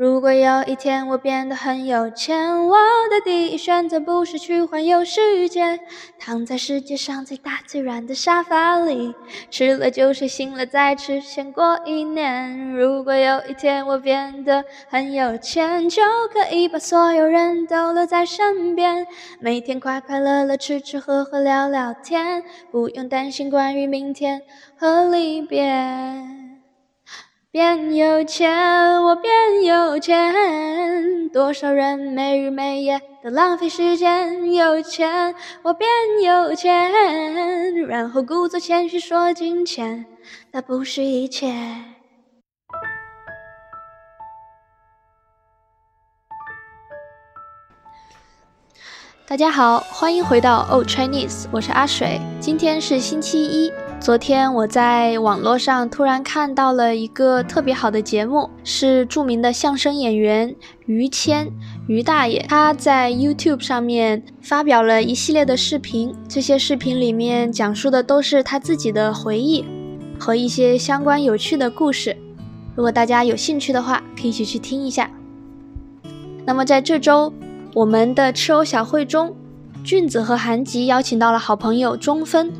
如果有一天我变得很有钱，我的第一选择不是去环游世界，躺在世界上最大最软的沙发里，吃了就睡，醒了再吃，先过一年。如果有一天我变得很有钱，就可以把所有人都留在身边，每天快快乐乐吃吃喝喝聊聊天，不用担心关于明天和离别。变有钱，我变有钱，多少人没日没夜的浪费时间。有钱，我变有钱，然后故作谦虚说金钱，它不是一切。大家好，欢迎回到 Old Chinese，我是阿水，今天是星期一。昨天我在网络上突然看到了一个特别好的节目，是著名的相声演员于谦于大爷，他在 YouTube 上面发表了一系列的视频，这些视频里面讲述的都是他自己的回忆和一些相关有趣的故事。如果大家有兴趣的话，可以一起去听一下。那么在这周，我们的吃欧小会中，俊子和韩吉邀请到了好朋友中分。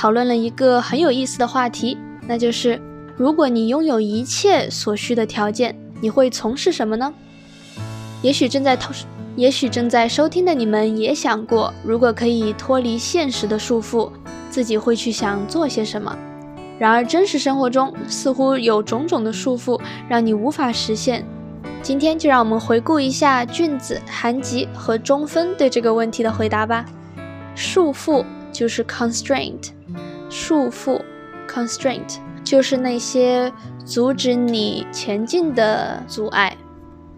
讨论了一个很有意思的话题，那就是如果你拥有一切所需的条件，你会从事什么呢？也许正在偷，也许正在收听的你们也想过，如果可以脱离现实的束缚，自己会去想做些什么。然而，真实生活中似乎有种种的束缚，让你无法实现。今天就让我们回顾一下俊子、韩吉和中分对这个问题的回答吧。束缚就是 constraint。束缚，constraint，就是那些阻止你前进的阻碍。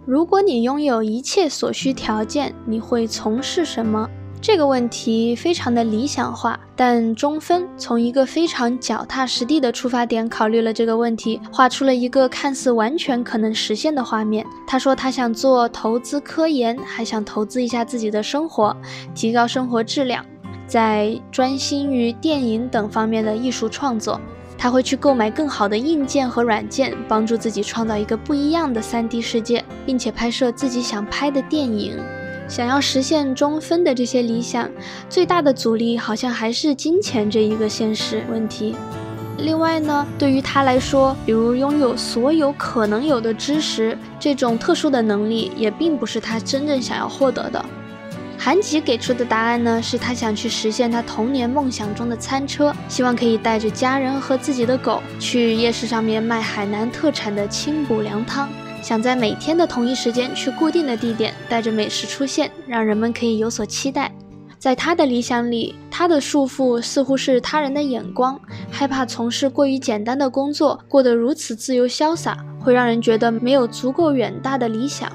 如果你拥有一切所需条件，你会从事什么？这个问题非常的理想化，但中分从一个非常脚踏实地的出发点考虑了这个问题，画出了一个看似完全可能实现的画面。他说他想做投资科研，还想投资一下自己的生活，提高生活质量。在专心于电影等方面的艺术创作，他会去购买更好的硬件和软件，帮助自己创造一个不一样的 3D 世界，并且拍摄自己想拍的电影。想要实现中分的这些理想，最大的阻力好像还是金钱这一个现实问题。另外呢，对于他来说，比如拥有所有可能有的知识这种特殊的能力，也并不是他真正想要获得的。韩吉给出的答案呢，是他想去实现他童年梦想中的餐车，希望可以带着家人和自己的狗去夜市上面卖海南特产的清补凉汤，想在每天的同一时间去固定的地点，带着美食出现，让人们可以有所期待。在他的理想里，他的束缚似乎是他人的眼光，害怕从事过于简单的工作，过得如此自由潇洒，会让人觉得没有足够远大的理想。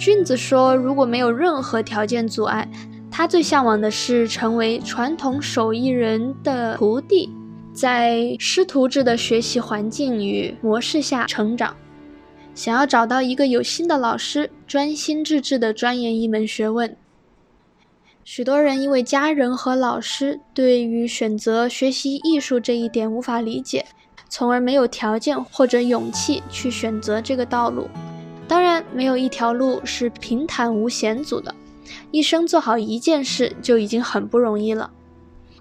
俊子说：“如果没有任何条件阻碍，他最向往的是成为传统手艺人的徒弟，在师徒制的学习环境与模式下成长。想要找到一个有心的老师，专心致志地钻研一门学问。许多人因为家人和老师对于选择学习艺术这一点无法理解，从而没有条件或者勇气去选择这个道路。”没有一条路是平坦无险阻的。一生做好一件事就已经很不容易了。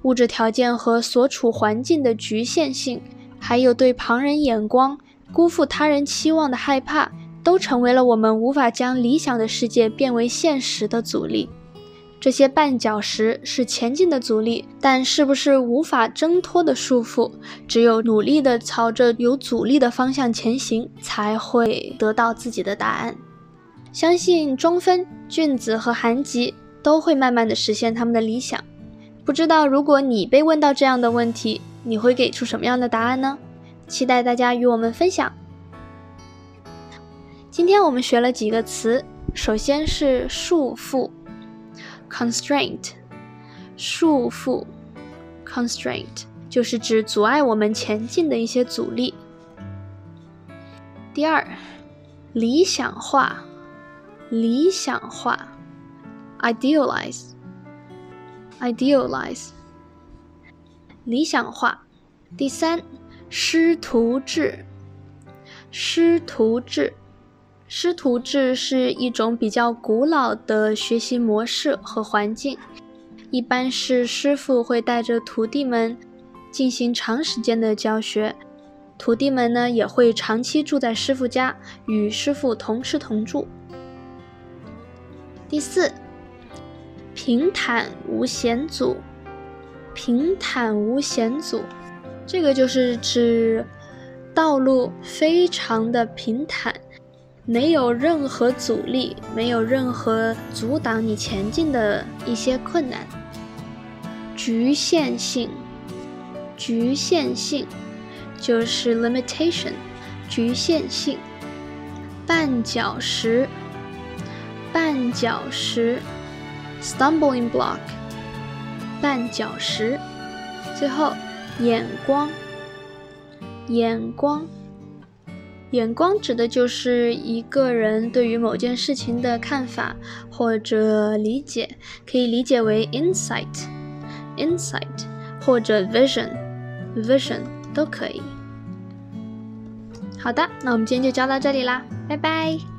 物质条件和所处环境的局限性，还有对旁人眼光、辜负他人期望的害怕，都成为了我们无法将理想的世界变为现实的阻力。这些绊脚石是前进的阻力，但是不是无法挣脱的束缚？只有努力的朝着有阻力的方向前行，才会得到自己的答案。相信中分、俊子和韩吉都会慢慢的实现他们的理想。不知道如果你被问到这样的问题，你会给出什么样的答案呢？期待大家与我们分享。今天我们学了几个词，首先是束缚。constraint，束缚，constraint 就是指阻碍我们前进的一些阻力。第二，理想化，理想化，idealize，idealize，理想化。第三，师徒制，师徒制师徒制是一种比较古老的学习模式和环境，一般是师傅会带着徒弟们进行长时间的教学，徒弟们呢也会长期住在师傅家，与师傅同吃同住。第四，平坦无险阻。平坦无险阻，这个就是指道路非常的平坦。没有任何阻力，没有任何阻挡你前进的一些困难。局限性，局限性就是 limitation，局限性。绊脚石，绊脚石，stumbling block，绊脚石。最后，眼光，眼光。眼光指的就是一个人对于某件事情的看法或者理解，可以理解为 insight，insight 或者 vision，vision 都可以。好的，那我们今天就教到这里啦，拜拜。